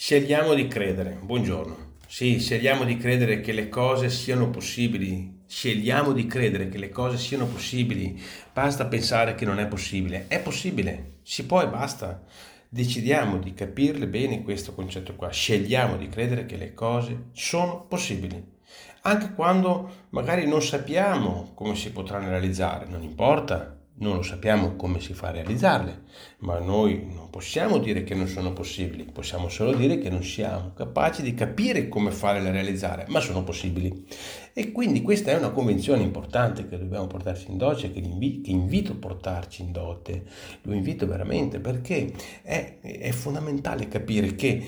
Scegliamo di credere. Buongiorno. Sì, scegliamo di credere che le cose siano possibili. Scegliamo di credere che le cose siano possibili. Basta pensare che non è possibile. È possibile. Si può e basta. Decidiamo di capirle bene questo concetto qua. Scegliamo di credere che le cose sono possibili. Anche quando magari non sappiamo come si potranno realizzare, non importa non lo sappiamo come si fa a realizzarle, ma noi non possiamo dire che non sono possibili, possiamo solo dire che non siamo capaci di capire come farle realizzare, ma sono possibili. E quindi questa è una convenzione importante che dobbiamo portarci in dote, che, che invito a portarci in dote, lo invito veramente perché è, è fondamentale capire che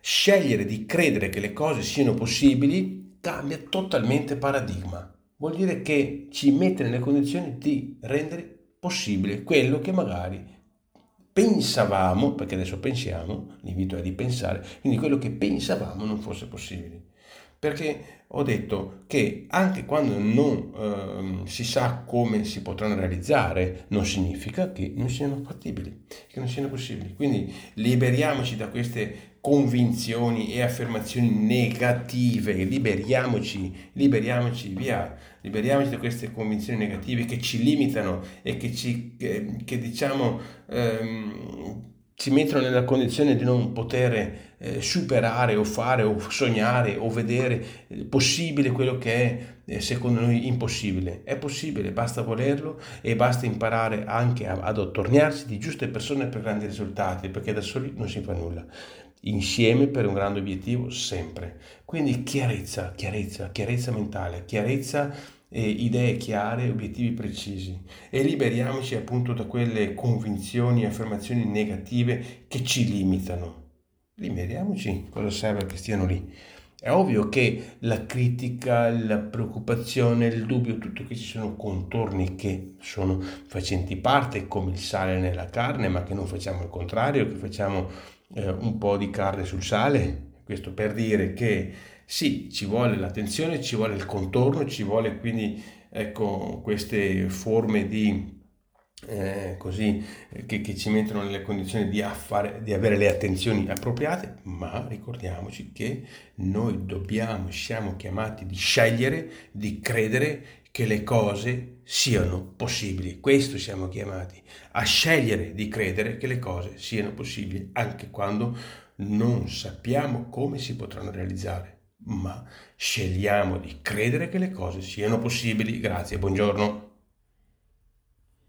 scegliere di credere che le cose siano possibili cambia totalmente paradigma. Vuol dire che ci mette nelle condizioni di rendere possibile quello che magari pensavamo, perché adesso pensiamo, l'invito è di pensare, quindi quello che pensavamo non fosse possibile. Perché ho detto che anche quando non eh, si sa come si potranno realizzare, non significa che non siano fattibili, che non siano possibili. Quindi liberiamoci da queste convinzioni e affermazioni negative, liberiamoci, liberiamoci via, liberiamoci da queste convinzioni negative che ci limitano e che ci, che, che diciamo, ehm, ci mettono nella condizione di non poter eh, superare o fare o sognare o vedere eh, possibile quello che è eh, secondo noi impossibile. È possibile, basta volerlo e basta imparare anche a, ad attorniarsi di giuste persone per grandi risultati, perché da soli non si fa nulla. Insieme per un grande obiettivo sempre. Quindi chiarezza, chiarezza, chiarezza mentale, chiarezza eh, idee chiare, obiettivi precisi e liberiamoci appunto da quelle convinzioni e affermazioni negative che ci limitano. Liberiamoci, cosa serve che stiano lì? È ovvio che la critica, la preoccupazione, il dubbio, tutto che ci sono contorni che sono facenti parte, come il sale nella carne, ma che non facciamo il contrario, che facciamo eh, un po' di carne sul sale. Questo per dire che sì, ci vuole l'attenzione, ci vuole il contorno, ci vuole quindi ecco, queste forme di, eh, così, che, che, ci mettono nelle condizioni di, affare, di, avere le attenzioni appropriate, ma ricordiamoci che noi dobbiamo, siamo chiamati di scegliere, di credere che le cose siano possibili. Questo siamo chiamati, a scegliere di credere che le cose siano possibili, anche quando non sappiamo come si potranno realizzare ma scegliamo di credere che le cose siano possibili. Grazie, buongiorno.